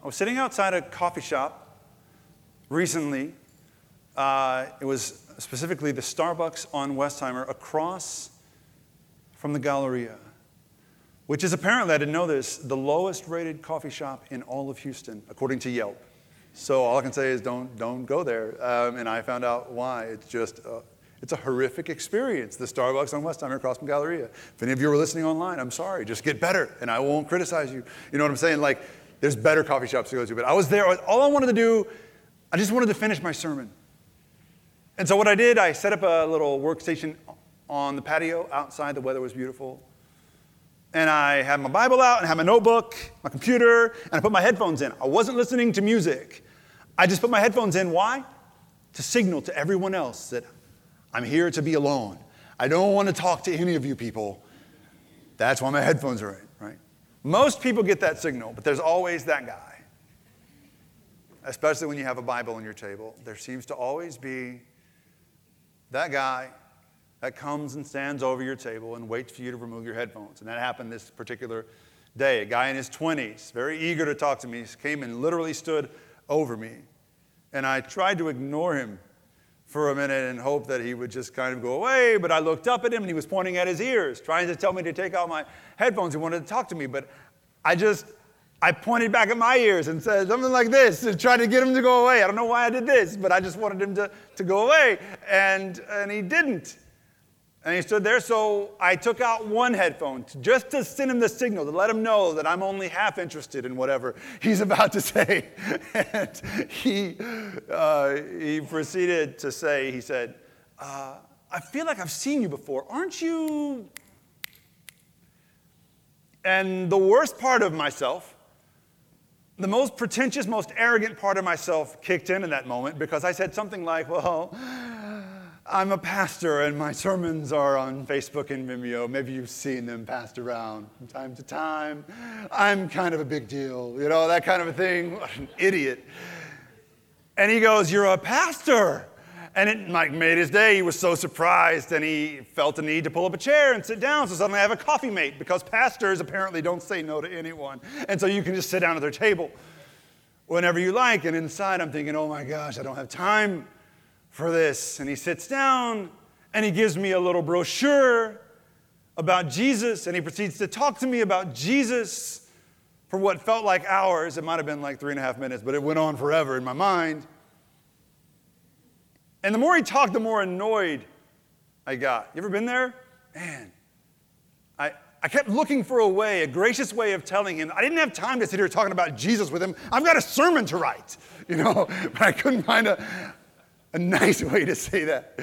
I was sitting outside a coffee shop recently. Uh, it was specifically the Starbucks on Westheimer across from the Galleria, which is apparently, I didn't know this, the lowest rated coffee shop in all of Houston, according to Yelp. So all I can say is don't, don't go there. Um, and I found out why. It's just, uh, it's a horrific experience, the Starbucks on Westheimer across from Galleria. If any of you are listening online, I'm sorry. Just get better, and I won't criticize you. You know what I'm saying? Like, there's better coffee shops to go to. But I was there. All I wanted to do, I just wanted to finish my sermon. And so what I did, I set up a little workstation on the patio outside. The weather was beautiful. And I had my Bible out and I had my notebook, my computer, and I put my headphones in. I wasn't listening to music. I just put my headphones in. Why? To signal to everyone else that I'm here to be alone. I don't want to talk to any of you people. That's why my headphones are in? Most people get that signal, but there's always that guy. Especially when you have a Bible on your table, there seems to always be that guy that comes and stands over your table and waits for you to remove your headphones. And that happened this particular day. A guy in his 20s, very eager to talk to me, came and literally stood over me. And I tried to ignore him for a minute and hope that he would just kind of go away. But I looked up at him and he was pointing at his ears, trying to tell me to take out my headphones. He wanted to talk to me, but I just I pointed back at my ears and said something like this and tried to get him to go away. I don't know why I did this, but I just wanted him to, to go away. And, and he didn't. And he stood there, so I took out one headphone just to send him the signal, to let him know that I'm only half interested in whatever he's about to say. and he, uh, he proceeded to say, he said, uh, I feel like I've seen you before. Aren't you? And the worst part of myself the most pretentious, most arrogant part of myself kicked in in that moment because I said something like, Well, I'm a pastor and my sermons are on Facebook and Vimeo. Maybe you've seen them passed around from time to time. I'm kind of a big deal, you know, that kind of a thing. What an idiot. And he goes, You're a pastor. And it like made his day. He was so surprised and he felt the need to pull up a chair and sit down. So suddenly I have a coffee mate because pastors apparently don't say no to anyone. And so you can just sit down at their table whenever you like. And inside I'm thinking, oh my gosh, I don't have time for this. And he sits down and he gives me a little brochure about Jesus and he proceeds to talk to me about Jesus for what felt like hours. It might have been like three and a half minutes, but it went on forever in my mind. And the more he talked, the more annoyed I got. You ever been there? Man, I, I kept looking for a way, a gracious way of telling him. I didn't have time to sit here talking about Jesus with him. I've got a sermon to write, you know, but I couldn't find a, a nice way to say that.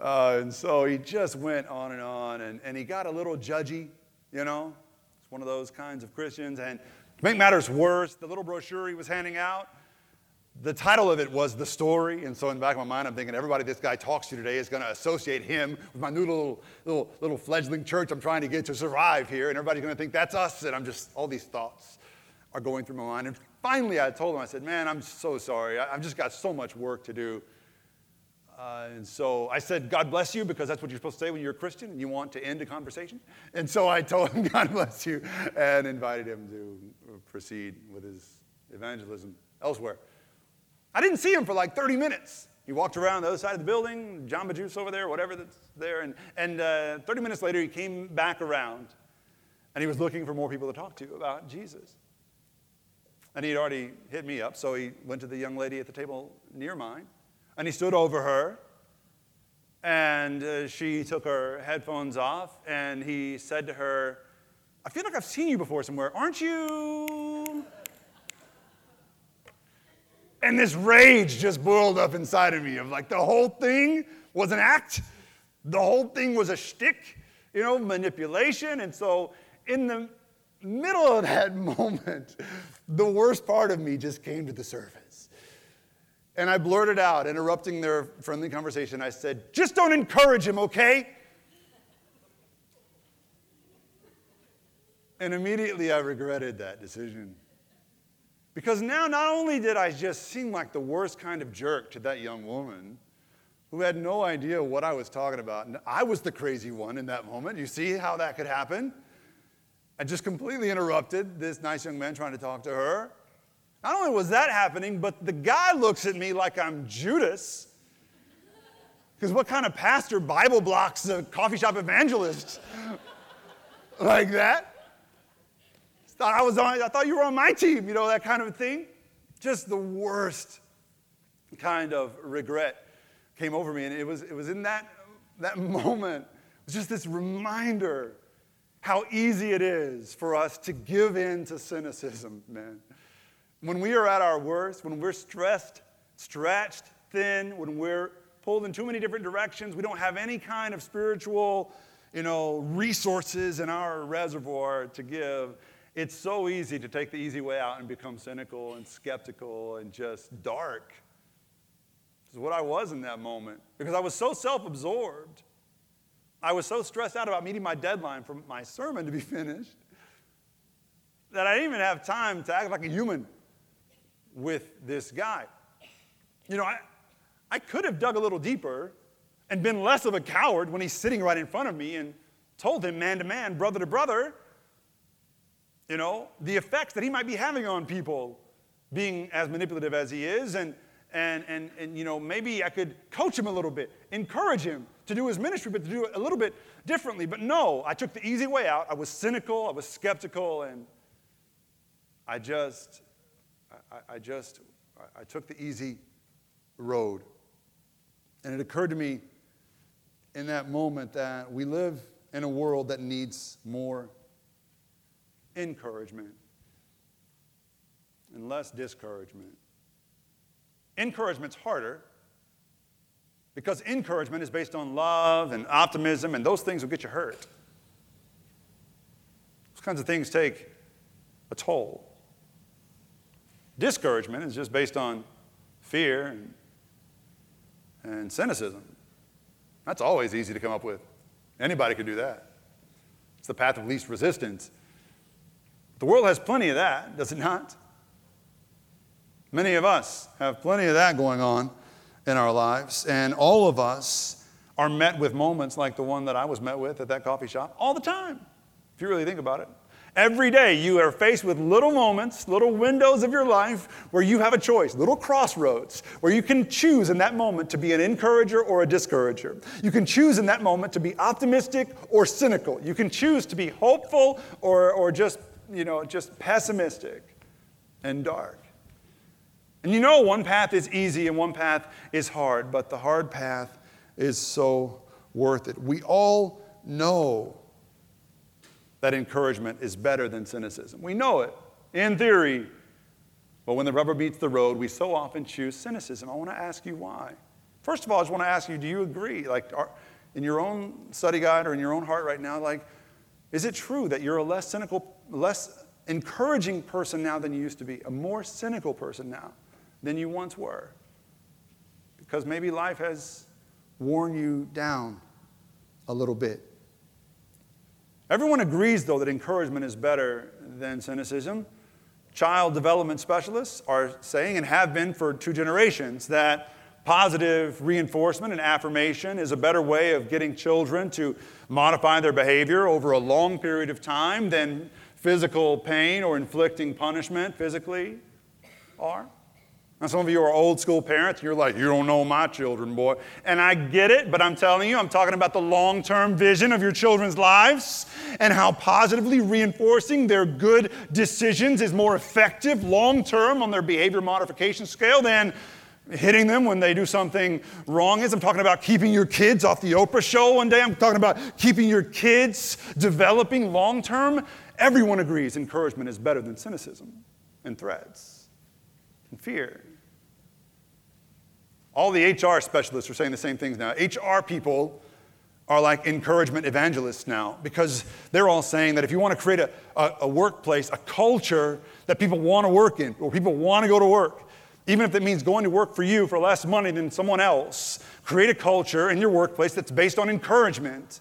Uh, and so he just went on and on, and, and he got a little judgy, you know. It's one of those kinds of Christians. And to make matters worse, the little brochure he was handing out, the title of it was The Story, and so in the back of my mind, I'm thinking everybody this guy talks to today is going to associate him with my new little, little, little fledgling church I'm trying to get to survive here, and everybody's going to think that's us, and I'm just, all these thoughts are going through my mind. And finally, I told him, I said, Man, I'm so sorry. I, have just got so much work to do. Uh, and so I said, God bless you, because that's what you're supposed to say when you're a Christian and you want to end a conversation. And so I told him, God bless you, and invited him to proceed with his evangelism elsewhere. I didn't see him for like 30 minutes. He walked around the other side of the building, Jamba Juice over there, whatever that's there. And, and uh, 30 minutes later, he came back around and he was looking for more people to talk to about Jesus. And he'd already hit me up, so he went to the young lady at the table near mine and he stood over her. And uh, she took her headphones off and he said to her, I feel like I've seen you before somewhere. Aren't you? And this rage just boiled up inside of me of like the whole thing was an act, the whole thing was a shtick, you know, manipulation. And so in the middle of that moment, the worst part of me just came to the surface. And I blurted out, interrupting their friendly conversation, I said, just don't encourage him, okay? And immediately I regretted that decision. Because now, not only did I just seem like the worst kind of jerk to that young woman who had no idea what I was talking about, and I was the crazy one in that moment. You see how that could happen? I just completely interrupted this nice young man trying to talk to her. Not only was that happening, but the guy looks at me like I'm Judas. Because what kind of pastor Bible blocks a coffee shop evangelist like that? Thought I was on, I thought you were on my team, you know, that kind of thing. Just the worst kind of regret came over me. And it was, it was in that, that moment, it was just this reminder how easy it is for us to give in to cynicism, man. When we are at our worst, when we're stressed, stretched thin, when we're pulled in too many different directions, we don't have any kind of spiritual, you know, resources in our reservoir to give. It's so easy to take the easy way out and become cynical and skeptical and just dark. This is what I was in that moment because I was so self absorbed. I was so stressed out about meeting my deadline for my sermon to be finished that I didn't even have time to act like a human with this guy. You know, I, I could have dug a little deeper and been less of a coward when he's sitting right in front of me and told him man to man, brother to brother, you know, the effects that he might be having on people being as manipulative as he is and and, and, and you know maybe i could coach him a little bit encourage him to do his ministry but to do it a little bit differently. But no i took the easy way out. I was cynical i was skeptical and i just i, I just I took the easy road. And it occurred to me in that moment that we live in a world that needs more encouragement and less discouragement. Encouragement's harder because encouragement is based on love and optimism, and those things will get you hurt. Those kinds of things take a toll. Discouragement is just based on fear and, and cynicism. That's always easy to come up with. Anybody can do that. It's the path of least resistance. The world has plenty of that, does it not? Many of us have plenty of that going on in our lives, and all of us are met with moments like the one that I was met with at that coffee shop all the time, if you really think about it. Every day you are faced with little moments, little windows of your life where you have a choice, little crossroads, where you can choose in that moment to be an encourager or a discourager. You can choose in that moment to be optimistic or cynical. You can choose to be hopeful or, or just you know, just pessimistic and dark. And you know, one path is easy and one path is hard, but the hard path is so worth it. We all know that encouragement is better than cynicism. We know it in theory. But when the rubber meets the road, we so often choose cynicism. I want to ask you why. First of all, I just want to ask you do you agree? Like, are, in your own study guide or in your own heart right now, like, is it true that you're a less cynical less encouraging person now than you used to be, a more cynical person now than you once were. Because maybe life has worn you down a little bit. Everyone agrees, though, that encouragement is better than cynicism. Child development specialists are saying, and have been for two generations, that positive reinforcement and affirmation is a better way of getting children to modify their behavior over a long period of time than physical pain or inflicting punishment physically are. Now, some of you are old school parents, you're like, you don't know my children, boy. And I get it, but I'm telling you, I'm talking about the long term vision of your children's lives and how positively reinforcing their good decisions is more effective long term on their behavior modification scale than hitting them when they do something wrong is. I'm talking about keeping your kids off the Oprah show one day. I'm talking about keeping your kids developing long term. Everyone agrees encouragement is better than cynicism and threats and fear. All the HR specialists are saying the same things now. HR people are like encouragement evangelists now because they're all saying that if you want to create a, a, a workplace, a culture that people want to work in, or people want to go to work, even if it means going to work for you for less money than someone else, create a culture in your workplace that's based on encouragement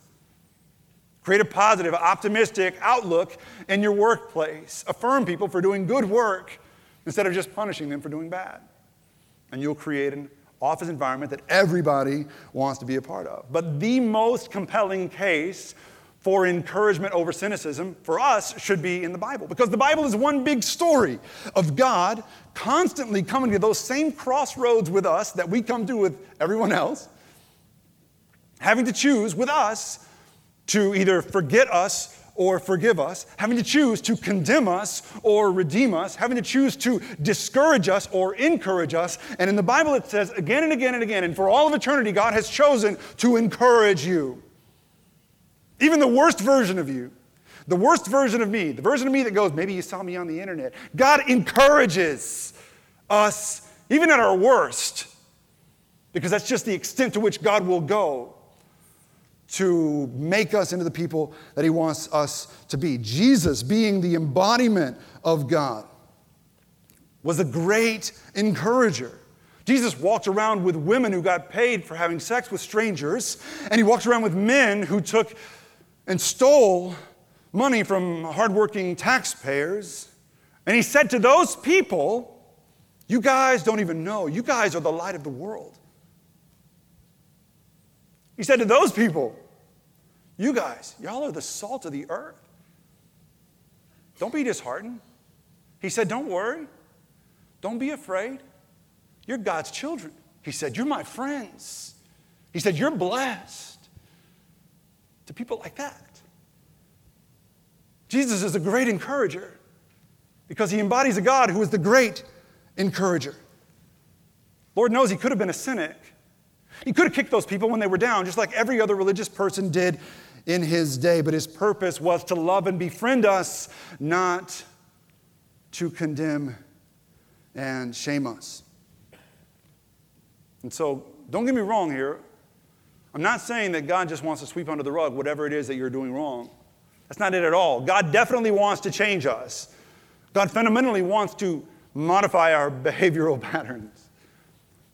Create a positive, optimistic outlook in your workplace. Affirm people for doing good work instead of just punishing them for doing bad. And you'll create an office environment that everybody wants to be a part of. But the most compelling case for encouragement over cynicism for us should be in the Bible. Because the Bible is one big story of God constantly coming to those same crossroads with us that we come to with everyone else, having to choose with us to either forget us or forgive us, having to choose to condemn us or redeem us, having to choose to discourage us or encourage us. And in the Bible, it says again and again and again, and for all of eternity, God has chosen to encourage you. Even the worst version of you, the worst version of me, the version of me that goes, maybe you saw me on the internet. God encourages us, even at our worst, because that's just the extent to which God will go to make us into the people that He wants us to be. Jesus, being the embodiment of God, was a great encourager. Jesus walked around with women who got paid for having sex with strangers, and he walked around with men who took and stole money from hardworking taxpayers. And he said to those people, You guys don't even know. You guys are the light of the world. He said to those people, You guys, y'all are the salt of the earth. Don't be disheartened. He said, Don't worry. Don't be afraid. You're God's children. He said, You're my friends. He said, You're blessed to people like that. Jesus is a great encourager because he embodies a God who is the great encourager. Lord knows he could have been a cynic. He could have kicked those people when they were down, just like every other religious person did in his day. But his purpose was to love and befriend us, not to condemn and shame us. And so, don't get me wrong here. I'm not saying that God just wants to sweep under the rug whatever it is that you're doing wrong. That's not it at all. God definitely wants to change us. God fundamentally wants to modify our behavioral patterns.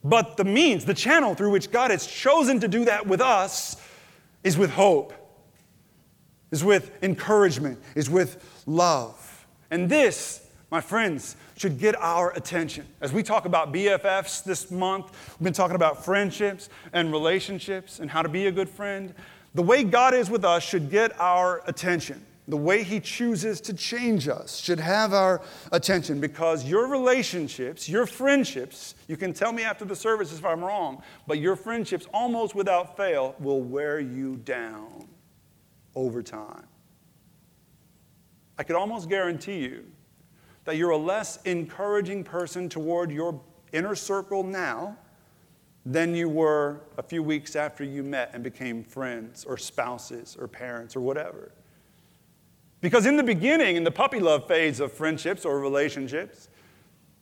But the means, the channel through which God has chosen to do that with us is with hope, is with encouragement, is with love. And this, my friends, should get our attention. As we talk about BFFs this month, we've been talking about friendships and relationships and how to be a good friend. The way God is with us should get our attention. The way He chooses to change us should have our attention because your relationships, your friendships, you can tell me after the service if I'm wrong, but your friendships almost without fail will wear you down over time. I could almost guarantee you that you're a less encouraging person toward your inner circle now than you were a few weeks after you met and became friends or spouses or parents or whatever. Because in the beginning, in the puppy love phase of friendships or relationships,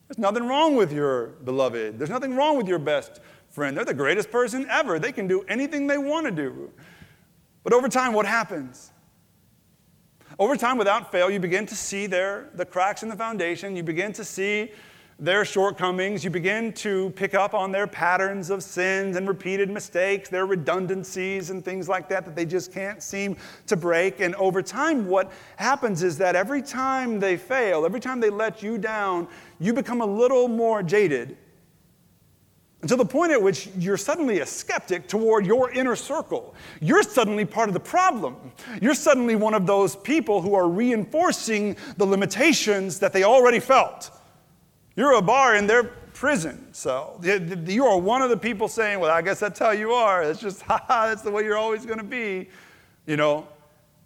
there's nothing wrong with your beloved. There's nothing wrong with your best friend. They're the greatest person ever. They can do anything they want to do. But over time, what happens? Over time, without fail, you begin to see their, the cracks in the foundation. You begin to see their shortcomings. You begin to pick up on their patterns of sins and repeated mistakes, their redundancies and things like that that they just can't seem to break. And over time, what happens is that every time they fail, every time they let you down, you become a little more jaded until the point at which you're suddenly a skeptic toward your inner circle. You're suddenly part of the problem. You're suddenly one of those people who are reinforcing the limitations that they already felt. You're a bar in their prison. So you are one of the people saying, Well, I guess that's how you are. That's just, ha that's the way you're always going to be, you know,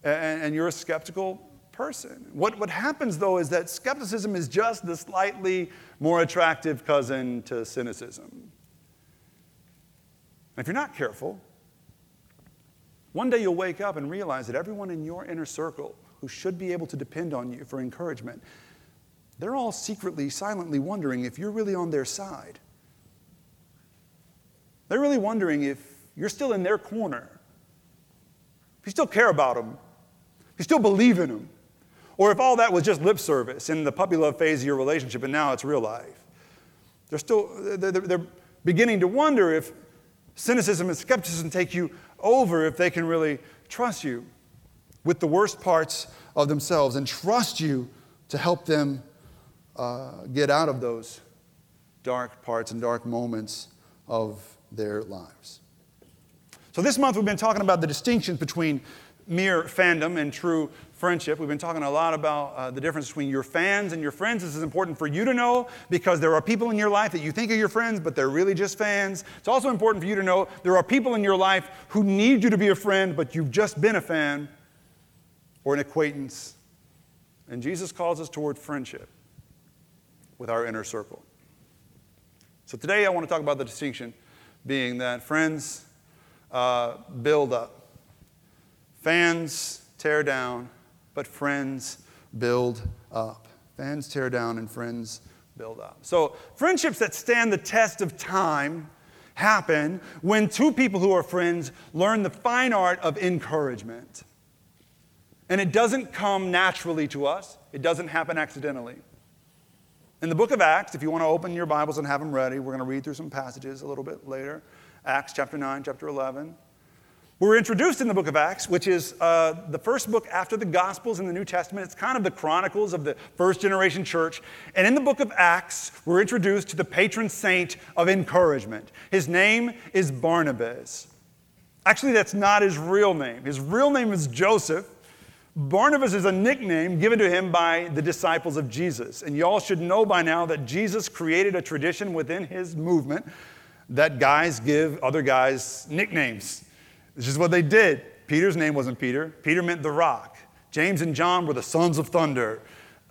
and, and you're a skeptical person. What, what happens though is that skepticism is just the slightly more attractive cousin to cynicism. And if you're not careful, one day you'll wake up and realize that everyone in your inner circle who should be able to depend on you for encouragement, they're all secretly, silently wondering if you're really on their side. They're really wondering if you're still in their corner, if you still care about them, if you still believe in them, or if all that was just lip service in the puppy love phase of your relationship and now it's real life. They're still, they're, they're beginning to wonder if cynicism and skepticism take you over if they can really trust you with the worst parts of themselves and trust you to help them uh, get out of those dark parts and dark moments of their lives. So, this month we've been talking about the distinctions between mere fandom and true friendship. We've been talking a lot about uh, the difference between your fans and your friends. This is important for you to know because there are people in your life that you think are your friends, but they're really just fans. It's also important for you to know there are people in your life who need you to be a friend, but you've just been a fan or an acquaintance. And Jesus calls us toward friendship with our inner circle. So today I want to talk about the distinction being that friends uh, build up, fans tear down, but friends build up. Fans tear down and friends build up. So, friendships that stand the test of time happen when two people who are friends learn the fine art of encouragement. And it doesn't come naturally to us, it doesn't happen accidentally. In the book of Acts, if you want to open your Bibles and have them ready, we're going to read through some passages a little bit later. Acts chapter 9, chapter 11. We're introduced in the book of Acts, which is uh, the first book after the Gospels in the New Testament. It's kind of the chronicles of the first generation church. And in the book of Acts, we're introduced to the patron saint of encouragement. His name is Barnabas. Actually, that's not his real name. His real name is Joseph. Barnabas is a nickname given to him by the disciples of Jesus. And y'all should know by now that Jesus created a tradition within his movement that guys give other guys nicknames. This is what they did. Peter's name wasn't Peter, Peter meant the rock. James and John were the sons of thunder.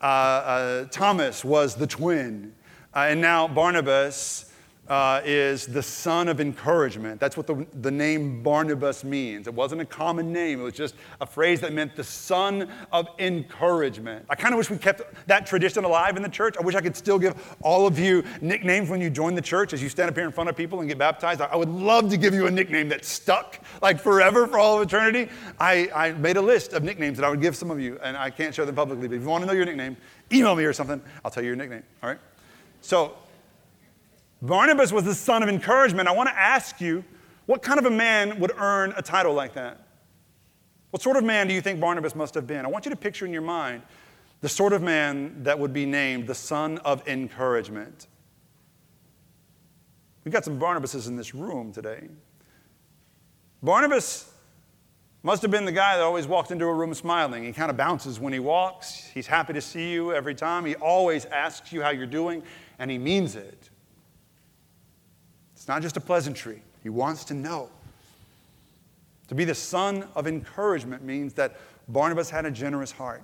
Uh, uh, Thomas was the twin. Uh, and now Barnabas uh, is the son of encouragement. That's what the, the name Barnabas means. It wasn't a common name, it was just a phrase that meant the son of encouragement. I kind of wish we kept that tradition alive in the church. I wish I could still give all of you nicknames when you join the church as you stand up here in front of people and get baptized. I would love to give you a nickname that stuck like forever for all of eternity. I, I made a list of nicknames that I would give some of you, and I can't share them publicly, but if you want to know your nickname, email me or something. I'll tell you your nickname, all right? So, Barnabas was the son of encouragement. I want to ask you, what kind of a man would earn a title like that? What sort of man do you think Barnabas must have been? I want you to picture in your mind the sort of man that would be named the son of encouragement. We've got some Barnabases in this room today. Barnabas must have been the guy that always walked into a room smiling. He kind of bounces when he walks. He's happy to see you every time. He always asks you how you're doing, and he means it. It's not just a pleasantry, he wants to know. To be the son of encouragement means that Barnabas had a generous heart.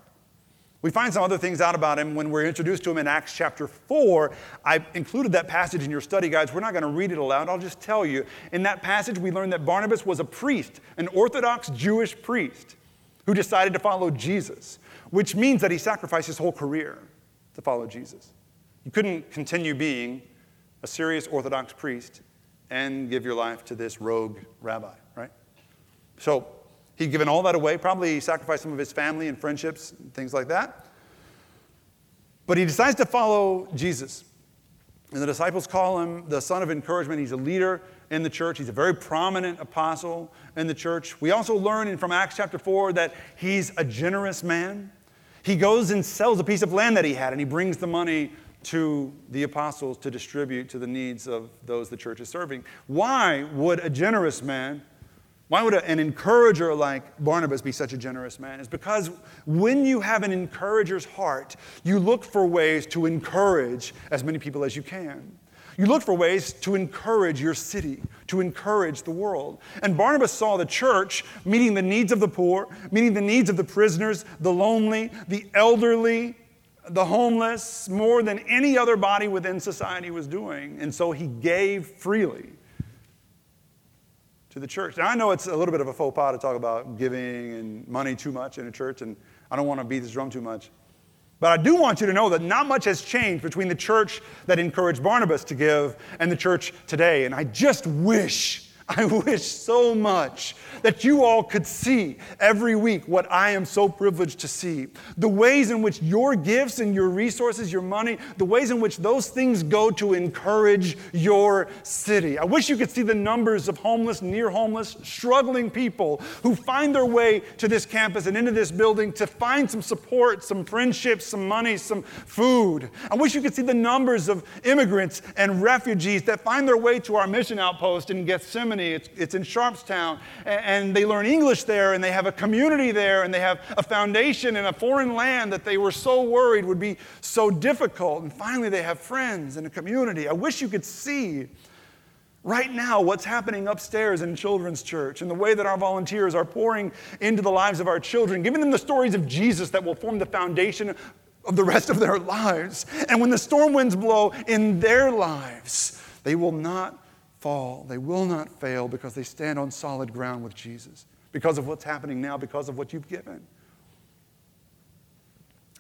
We find some other things out about him when we're introduced to him in Acts chapter 4. I included that passage in your study guides. We're not going to read it aloud. I'll just tell you. In that passage, we learn that Barnabas was a priest, an Orthodox Jewish priest who decided to follow Jesus, which means that he sacrificed his whole career to follow Jesus. He couldn't continue being a serious Orthodox priest and give your life to this rogue rabbi, right? So he'd given all that away, probably sacrificed some of his family and friendships, and things like that. But he decides to follow Jesus. And the disciples call him the son of encouragement. He's a leader in the church. He's a very prominent apostle in the church. We also learn from Acts chapter 4 that he's a generous man. He goes and sells a piece of land that he had, and he brings the money to the apostles to distribute to the needs of those the church is serving. Why would a generous man, why would an encourager like Barnabas be such a generous man? It's because when you have an encourager's heart, you look for ways to encourage as many people as you can. You look for ways to encourage your city, to encourage the world. And Barnabas saw the church meeting the needs of the poor, meeting the needs of the prisoners, the lonely, the elderly, the homeless more than any other body within society was doing. And so he gave freely to the church. Now, I know it's a little bit of a faux pas to talk about giving and money too much in a church, and I don't want to beat this drum too much. But I do want you to know that not much has changed between the church that encouraged Barnabas to give and the church today. And I just wish I wish so much that you all could see every week what I am so privileged to see. The ways in which your gifts and your resources, your money, the ways in which those things go to encourage your city. I wish you could see the numbers of homeless, near homeless, struggling people who find their way to this campus and into this building to find some support, some friendships, some money, some food. I wish you could see the numbers of immigrants and refugees that find their way to our mission outpost in Gethsemane Gethsemane, it's, it's in Sharpstown, and, and they learn English there, and they have a community there, and they have a foundation in a foreign land that they were so worried would be so difficult. And finally, they have friends and a community. I wish you could see right now what's happening upstairs in children's church and the way that our volunteers are pouring into the lives of our children, giving them the stories of Jesus that will form the foundation of the rest of their lives. And when the storm winds blow in their lives, they will not fall. They will not fail because they stand on solid ground with Jesus, because of what's happening now, because of what you've given.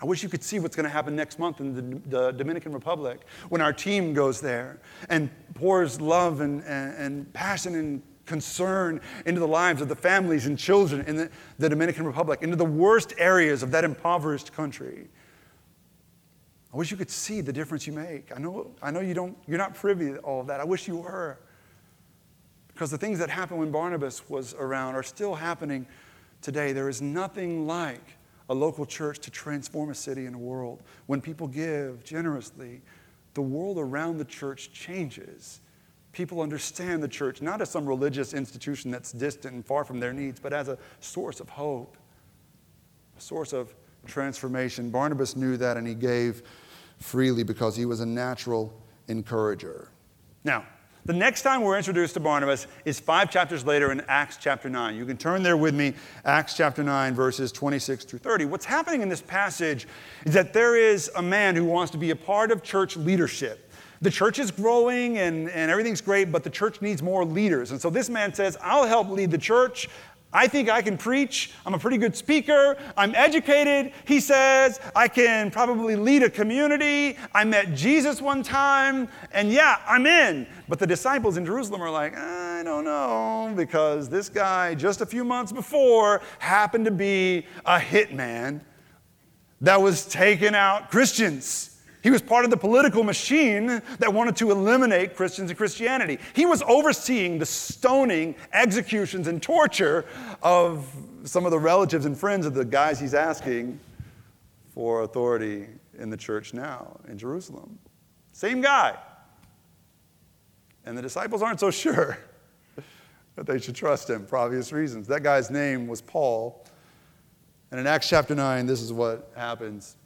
I wish you could see what's going to happen next month in the, the, Dominican Republic when our team goes there and pours love and, and, and, passion and concern into the lives of the families and children in the, the Dominican Republic, into the worst areas of that impoverished country. I wish you could see the difference you make. I know, I know you don't, you're not privy to all of that. I wish you were. Because the things that happened when Barnabas was around are still happening today. There is nothing like a local church to transform a city and a world. When people give generously, the world around the church changes. People understand the church not as some religious institution that's distant and far from their needs, but as a source of hope, a source of transformation. Barnabas knew that and he gave freely because he was a natural encourager. Now, the next time we're introduced to Barnabas is five chapters later in Acts chapter 9. You can turn there with me, Acts chapter 9, verses 26 through 30. What's happening in this passage is that there is a man who wants to be a part of church leadership. The church is growing and, and everything's great, but the church needs more leaders. And so this man says, I'll help lead the church. I think I can preach. I'm a pretty good speaker. I'm educated. He says, I can probably lead a community. I met Jesus one time, and yeah, I'm in. But the disciples in Jerusalem are like, I don't know, because this guy just a few months before happened to be a hitman that was taking out Christians. He was part of the political machine that wanted to eliminate Christians and Christianity. He was overseeing the stoning, executions, and torture of some of the relatives and friends of the guys he's asking for authority in the church now in Jerusalem. Same guy. And the disciples aren't so sure that they should trust him for obvious reasons. That guy's name was Paul. And in Acts chapter 9, this is what happens.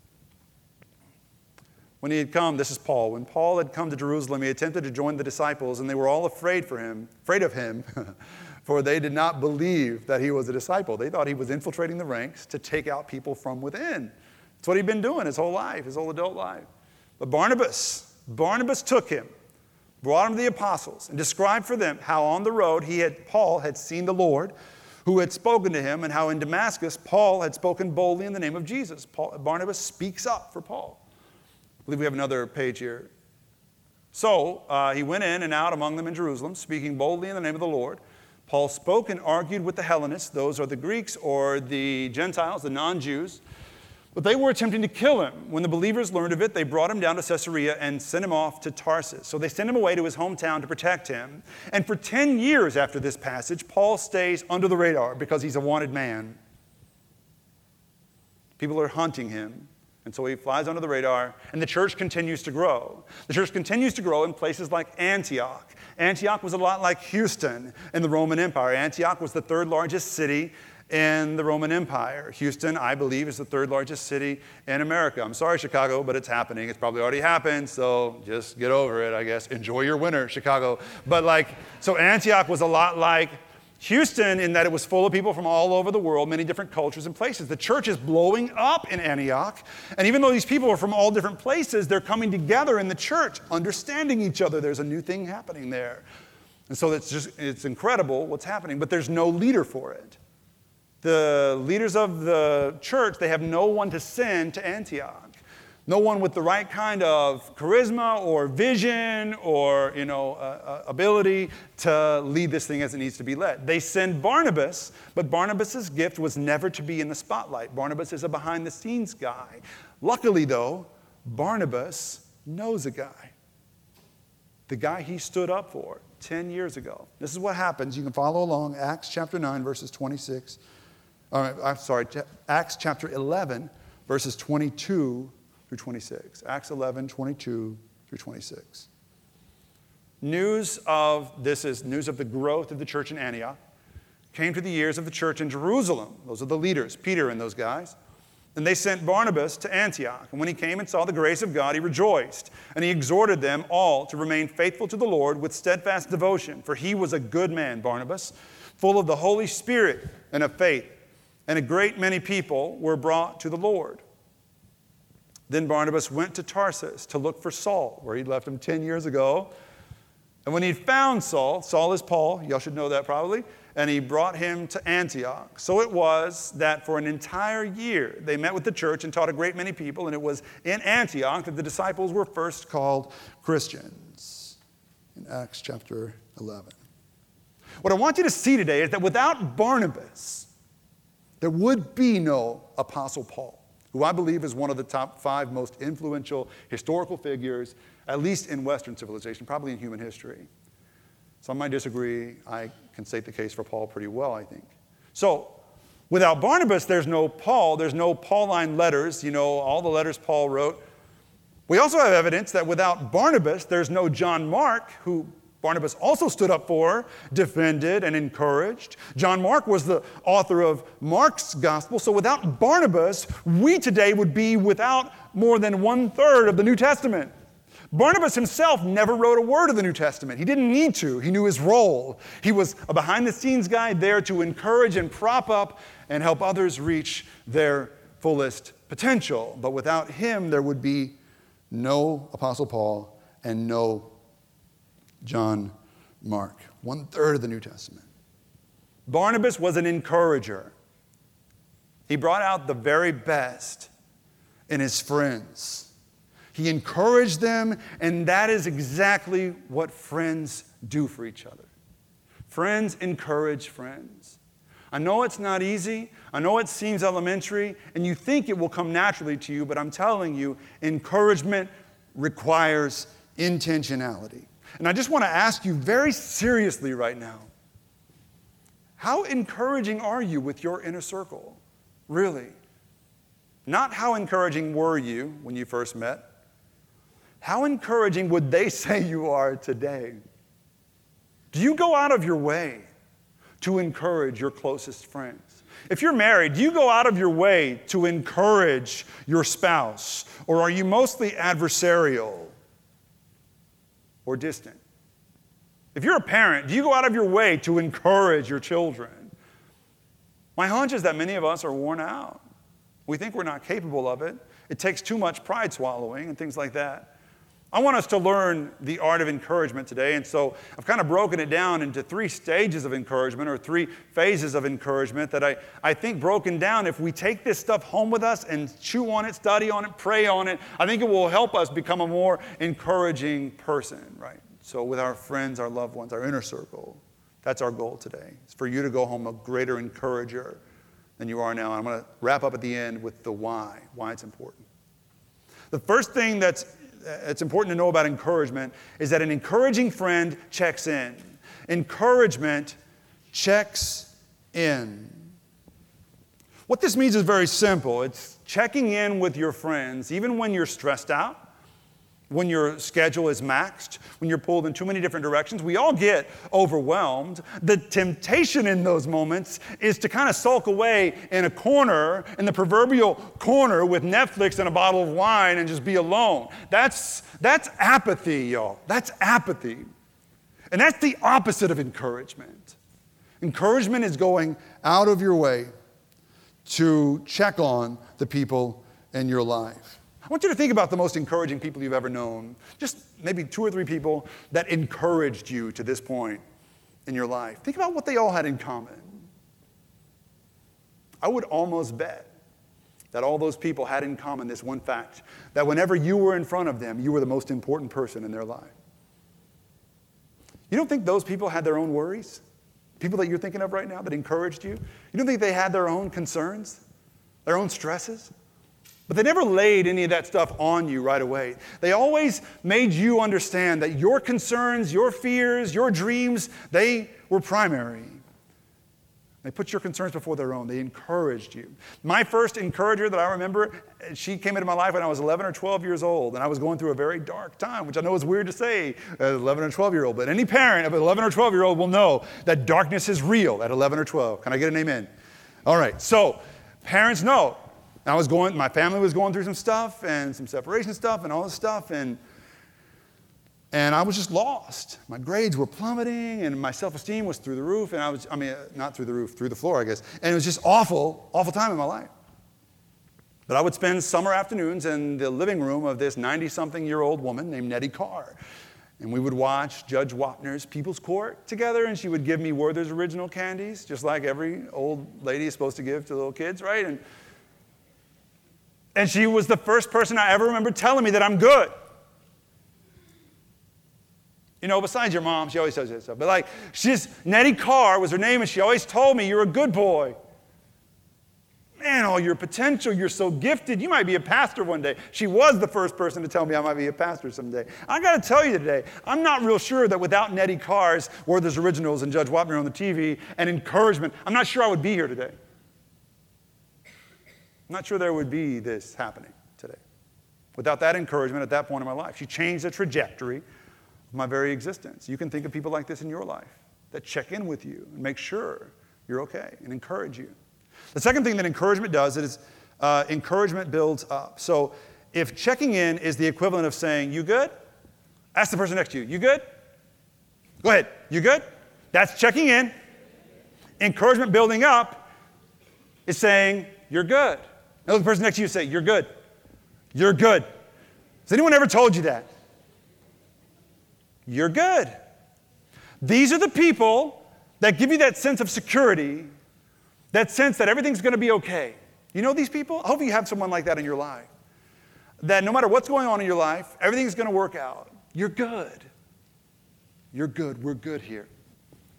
When he had come, this is Paul, when Paul had come to Jerusalem, he attempted to join the disciples, and they were all afraid for him, afraid of him, for they did not believe that he was a disciple. They thought he was infiltrating the ranks to take out people from within. That's what he'd been doing his whole life, his whole adult life. But Barnabas, Barnabas took him, brought him to the apostles, and described for them how on the road he had Paul had seen the Lord, who had spoken to him, and how in Damascus Paul had spoken boldly in the name of Jesus. Paul, Barnabas speaks up for Paul. I believe we have another page here. So uh, he went in and out among them in Jerusalem, speaking boldly in the name of the Lord. Paul spoke and argued with the Hellenists, those are the Greeks or the Gentiles, the non Jews. But they were attempting to kill him. When the believers learned of it, they brought him down to Caesarea and sent him off to Tarsus. So they sent him away to his hometown to protect him. And for 10 years after this passage, Paul stays under the radar because he's a wanted man. People are hunting him. And so he flies under the radar, and the church continues to grow. The church continues to grow in places like Antioch. Antioch was a lot like Houston in the Roman Empire. Antioch was the third largest city in the Roman Empire. Houston, I believe, is the third largest city in America. I'm sorry, Chicago, but it's happening. It's probably already happened, so just get over it, I guess. Enjoy your winter, Chicago. But like, so Antioch was a lot like Houston, in that it was full of people from all over the world, many different cultures and places. The church is blowing up in Antioch. And even though these people are from all different places, they're coming together in the church, understanding each other. There's a new thing happening there. And so it's just, it's incredible what's happening, but there's no leader for it. The leaders of the church, they have no one to send to Antioch no one with the right kind of charisma or vision or you know, uh, uh, ability to lead this thing as it needs to be led. They send Barnabas, but Barnabas' gift was never to be in the spotlight. Barnabas is a behind the scenes guy. Luckily, though, Barnabas knows a guy. The guy he stood up for 10 years ago. This is what happens. You can follow along, Acts chapter 9, verses 26. I'm sorry, Acts chapter 11, verses 22 through 26. Acts 11, 22 through 26. news of this is news of the growth of the church in Antioch came to the ears of the church in Jerusalem. Those are the leaders, Peter and those guys. And they sent Barnabas to Antioch. And when he came and saw the grace of God, he rejoiced. And he exhorted them all to remain faithful to the Lord with steadfast devotion. For he was a good man, Barnabas, full of the Holy Spirit and of faith. And a great many people were brought to the Lord. Then Barnabas went to Tarsus to look for Saul, where he'd left him 10 years ago. And when he'd found Saul, Saul is Paul, y'all should know that probably, and he brought him to Antioch. So it was that for an entire year they met with the church and taught a great many people, and it was in Antioch that the disciples were first called Christians. In Acts chapter 11. What I want you to see today is that without Barnabas, there would be no Apostle Paul, who I believe is one of the top five most influential historical figures, at least in Western civilization, probably in human history. Some might disagree. I can state the case for Paul pretty well, I think. So, without Barnabas, there's no Paul. There's no Pauline letters, you know, all the letters Paul wrote. We also have evidence that without Barnabas, there's no John Mark, who Barnabas also stood up for, defended, and encouraged. John Mark was the author of Mark's gospel. So without Barnabas, we today would be without more than one third of the New Testament. Barnabas himself never wrote a word of the New Testament. He didn't need to, he knew his role. He was a behind the scenes guy there to encourage and prop up and help others reach their fullest potential. But without him, there would be no Apostle Paul and no John Mark. One third of the New Testament. Barnabas was an encourager. He brought out the very best in his friends. He encouraged them, and that is exactly what friends do for each other. Friends encourage friends. I know it's not easy. I know it seems elementary, and you think it will come naturally to you, but I'm telling you, encouragement requires intentionality. And I just want to ask you very seriously right now how encouraging are you with your inner circle? Really? Not how encouraging were you when you first met, how encouraging would they say you are today? Do you go out of your way to encourage your closest friends? If you're married, do you go out of your way to encourage your spouse? Or are you mostly adversarial or distant? If you're a parent, do you go out of your way to encourage your children? My hunch is that many of us are worn out. We think we're not capable of it. It takes too much pride swallowing and things like that. I want us to learn the art of encouragement today. And so I've kind of broken it down into three stages of encouragement or three phases of encouragement that I, I think broken down, if we take this stuff home with us and chew on it, study on it, pray on it, I think it will help us become a more encouraging person, right? So with our friends, our loved ones, our inner circle, that's our goal today. It's for you to go home a greater encourager than you are now. I'm going to wrap up at the end with the why, why it's important. The first thing that's it's important to know about encouragement is that an encouraging friend checks in. Encouragement checks in. What this means is very simple it's checking in with your friends, even when you're stressed out, when your schedule is maxed, when you're pulled in too many different directions. We all get overwhelmed. The temptation in those moments is to kind of sulk away in a corner, in the proverbial corner with Netflix and a bottle of wine and just be alone. That's, that's apathy, y'all. That's apathy. And that's the opposite of encouragement. Encouragement is going out of your way to check on the people in your life. I want you to think about the most encouraging people you've ever known. Just maybe two or three people that encouraged you to this point in your life. Think about what they all had in common. I would almost bet that all those people had in common this one fact that whenever you were in front of them, you were the most important person in their life. You don't think those people had their own worries? People that you're thinking of right now that encouraged you? You don't think they had their own concerns, their own stresses? But they never laid any of that stuff on you right away. They always made you understand that your concerns, your fears, your dreams, they were primary. They put your concerns before their own. They encouraged you. My first encourager that I remember, she came into my life when I was 11 or 12 years old, and I was going through a very dark time, which I know is weird to say, uh, 11 or 12 year old, but any parent of an 11 or 12 year old will know that darkness is real at 11 or 12. Can I get an amen? All right, so parents know. I was going, my family was going through some stuff and some separation stuff and all this stuff, and and I was just lost. My grades were plummeting, and my self esteem was through the roof. And I was, I mean, uh, not through the roof, through the floor, I guess. And it was just awful, awful time in my life. But I would spend summer afternoons in the living room of this 90 something year old woman named Nettie Carr. And we would watch Judge Wapner's People's Court together, and she would give me Werther's original candies, just like every old lady is supposed to give to little kids, right? And, and she was the first person I ever remember telling me that I'm good. You know, besides your mom, she always says that stuff. But like, she's Nettie Carr was her name, and she always told me, You're a good boy. Man, all your potential, you're so gifted. You might be a pastor one day. She was the first person to tell me I might be a pastor someday. I got to tell you today, I'm not real sure that without Nettie Carr's Werther's Originals and Judge Wapner on the TV and encouragement, I'm not sure I would be here today. I'm not sure there would be this happening today. Without that encouragement at that point in my life, she changed the trajectory of my very existence. You can think of people like this in your life that check in with you and make sure you're okay and encourage you. The second thing that encouragement does is uh, encouragement builds up. So if checking in is the equivalent of saying, You good? Ask the person next to you, You good? Go ahead, You good? That's checking in. Encouragement building up is saying, You're good. Now the person next to you say, You're good. You're good. Has anyone ever told you that? you're good. These are the people that give you that sense of security, that sense that everything's going to be okay. You know these people? I hope you have someone like that in your life. That no matter what's going on in your life, everything's going to work out. You're good. You're good. We're good here.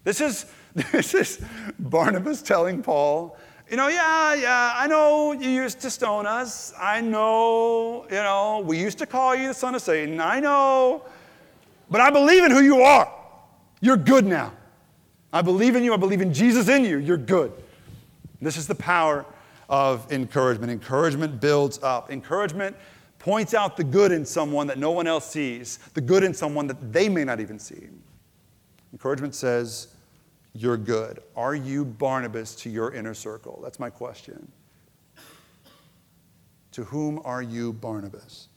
This is, this is Barnabas telling Paul, you know, yeah, yeah, I know you used to stone us. I know, you know, we used to call you the son of Satan. I know but I believe in who you are. You're good now. I believe in you. I believe in Jesus in you. You're good. This is the power of encouragement. Encouragement builds up. Encouragement points out the good in someone that no one else sees, the good in someone that they may not even see. Encouragement says, You're good. Are you Barnabas to your inner circle? That's my question. To whom are you Barnabas?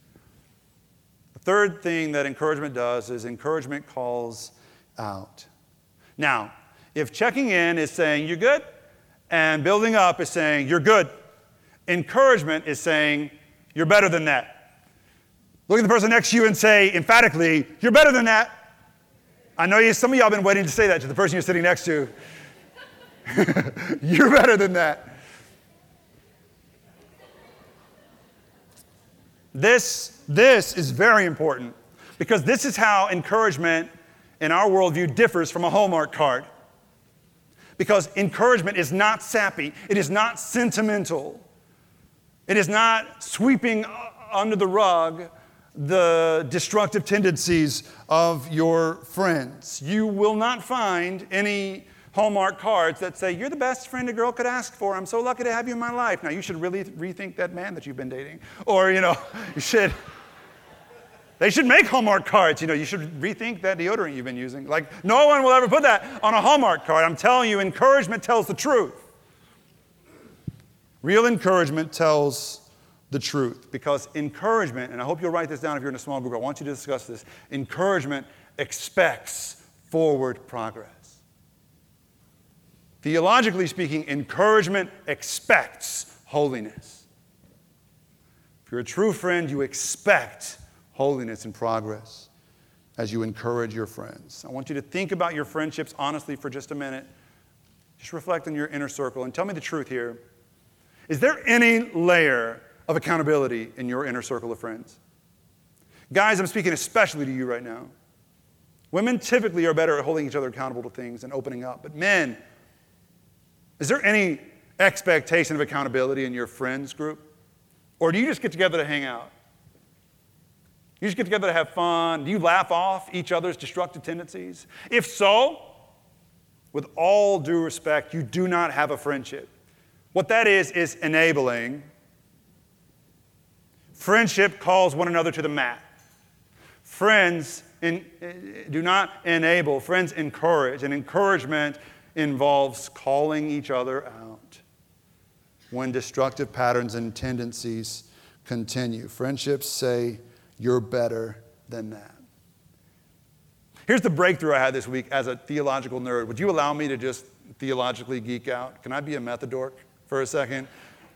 The Third thing that encouragement does is encouragement calls out. Now, if checking in is saying you're good, and building up is saying you're good, encouragement is saying you're better than that. Look at the person next to you and say emphatically, you're better than that. I know you, some of y'all have been waiting to say that to the person you're sitting next to. you're better than that. This, this is very important because this is how encouragement in our worldview differs from a Hallmark card. Because encouragement is not sappy, it is not sentimental, it is not sweeping under the rug the destructive tendencies of your friends. You will not find any Hallmark cards that say, You're the best friend a girl could ask for. I'm so lucky to have you in my life. Now, you should really rethink that man that you've been dating. Or, you know, you should. They should make Hallmark cards. You know, you should rethink that deodorant you've been using. Like, no one will ever put that on a Hallmark card. I'm telling you, encouragement tells the truth. Real encouragement tells the truth because encouragement, and I hope you'll write this down if you're in a small group, I want you to discuss this. Encouragement expects forward progress. Theologically speaking, encouragement expects holiness. If you're a true friend, you expect holiness and progress as you encourage your friends. I want you to think about your friendships honestly for just a minute. Just reflect on your inner circle and tell me the truth here. Is there any layer of accountability in your inner circle of friends? Guys, I'm speaking especially to you right now. Women typically are better at holding each other accountable to things and opening up, but men, is there any expectation of accountability in your friends group? Or do you just get together to hang out? You just get together to have fun? Do you laugh off each other's destructive tendencies? If so, with all due respect, you do not have a friendship. What that is, is enabling. Friendship calls one another to the mat. Friends in, do not enable, friends encourage. And encouragement involves calling each other out when destructive patterns and tendencies continue. Friendships say, You're better than that. Here's the breakthrough I had this week as a theological nerd. Would you allow me to just theologically geek out? Can I be a method dork for a second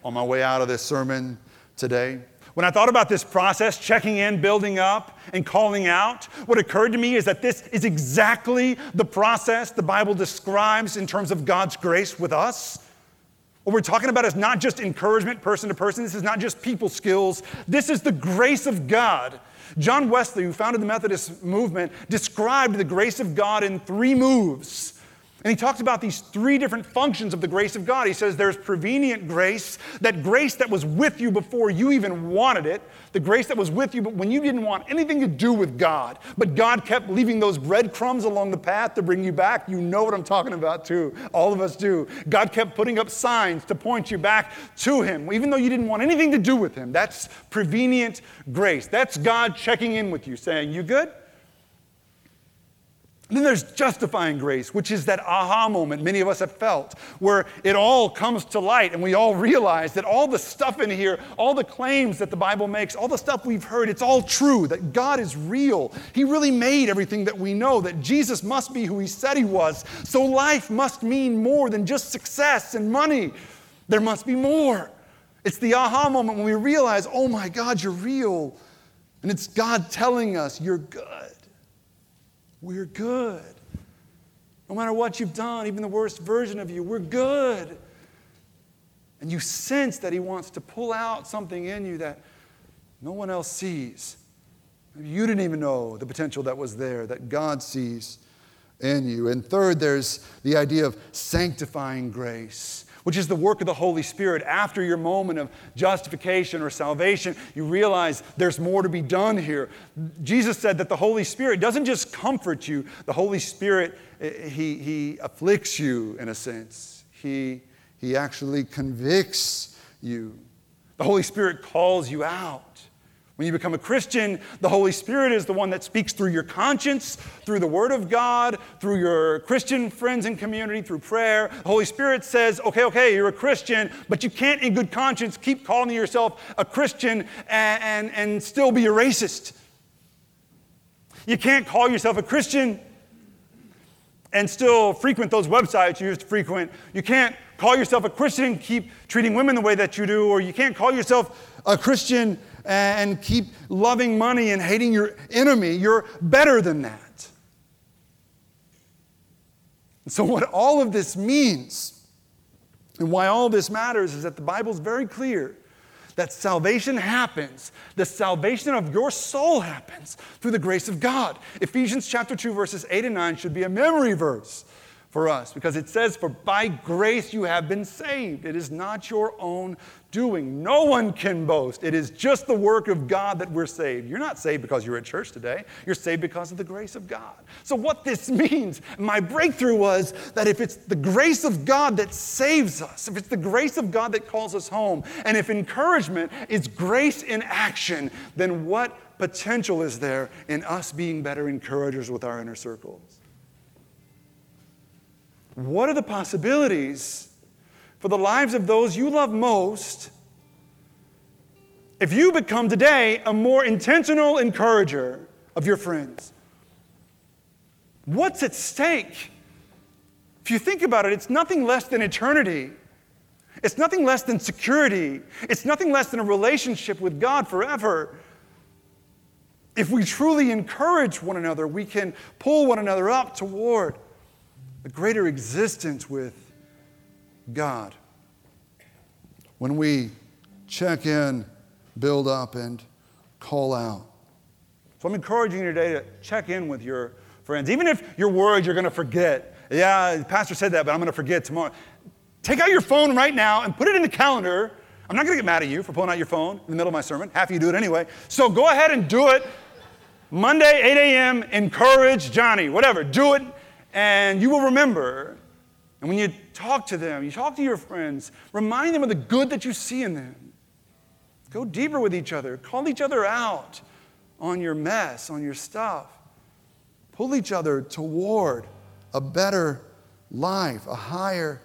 on my way out of this sermon today? When I thought about this process, checking in, building up, and calling out, what occurred to me is that this is exactly the process the Bible describes in terms of God's grace with us. What we're talking about is not just encouragement person to person. This is not just people skills. This is the grace of God. John Wesley, who founded the Methodist movement, described the grace of God in three moves. And he talks about these three different functions of the grace of God. He says there's prevenient grace, that grace that was with you before you even wanted it, the grace that was with you but when you didn't want anything to do with God, but God kept leaving those breadcrumbs along the path to bring you back. You know what I'm talking about too. All of us do. God kept putting up signs to point you back to Him, even though you didn't want anything to do with Him. That's prevenient grace. That's God checking in with you, saying, You good? Then there's justifying grace, which is that aha moment many of us have felt, where it all comes to light and we all realize that all the stuff in here, all the claims that the Bible makes, all the stuff we've heard, it's all true, that God is real. He really made everything that we know, that Jesus must be who He said He was. So life must mean more than just success and money. There must be more. It's the aha moment when we realize, oh my God, you're real. And it's God telling us, you're good. We're good. No matter what you've done, even the worst version of you, we're good. And you sense that He wants to pull out something in you that no one else sees. Maybe you didn't even know the potential that was there, that God sees in you. And third, there's the idea of sanctifying grace which is the work of the Holy Spirit. After your moment of justification or salvation, you realize there's more to be done here. Jesus said that the Holy Spirit doesn't just comfort you, the Holy Spirit, eh, he, he afflicts you in a sense. He, he actually convicts you. The Holy Spirit calls you out. When you become a Christian, the Holy Spirit is the one that speaks through your conscience, through the Word of God, through your Christian friends and community, through prayer. The Holy Spirit says, okay, okay, you're a Christian, but you can't, in good conscience, keep calling yourself a Christian and, and, and still be a racist. You can't call yourself a Christian and still frequent those websites you used to frequent. You can't call yourself a Christian and keep treating women the way that you do, or you can't call yourself a Christian and keep loving money and hating your enemy. You're better than that. so, what all of this means and why all this matters is that the Bible is very clear that salvation happens, the salvation of your soul happens through the grace of God. Ephesians chapter 2 verses 8 and 9 should be a memory verse for us because it says, For by grace you have been saved. It is not your own doing. No one can boast. It is just the work of God that we're saved. You're not saved because you're at church today, you're saved because of the grace of God. So, what this means, my breakthrough was that if it's the grace of God that saves us, if it's the grace of God that calls us home, and if encouragement is grace in action, then what potential is there in us being better encouragers with our inner circles? What are the possibilities for the lives of those you love most if you become today a more intentional encourager of your friends? What's at stake? If you think about it, it's nothing less than eternity. It's nothing less than security. It's nothing less than a relationship with God forever. If we truly encourage one another, we can pull one another up toward a greater existence with God. When we check in, build up, and call out. So I'm encouraging you today to check in with your friends. Even if you're worried you're going to forget. Yeah, pastor said that, but I'm going to forget tomorrow. Take out your phone right now and put it in the calendar. I'm not going to get mad at you for pulling out your phone in the middle of my sermon. Half of you do it anyway. So go ahead and do it. Monday, 8 a.m., encourage Johnny, whatever. Do it and you will remember And when you talk to them, you talk to your friends, remind them of the good that you see in them. Go deeper with each other. Call each other out on your mess, on your stuff. Pull each other toward a better life, a higher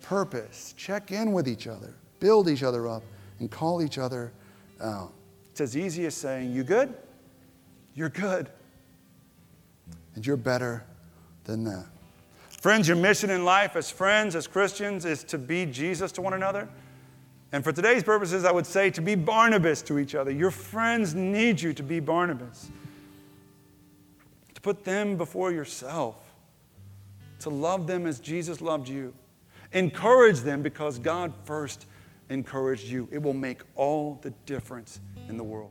purpose. Check in with each other, build each other up, and call each other out. It's as easy as saying, You good? You're good. And you're better than that. Friends, your mission in life as friends, as Christians, is to be Jesus to one another. And for today's purposes, I would say to be Barnabas to each other. Your friends need you to be Barnabas, to put them before yourself, to love them as Jesus loved you. Encourage them because God first encouraged you. It will make all the difference in the world.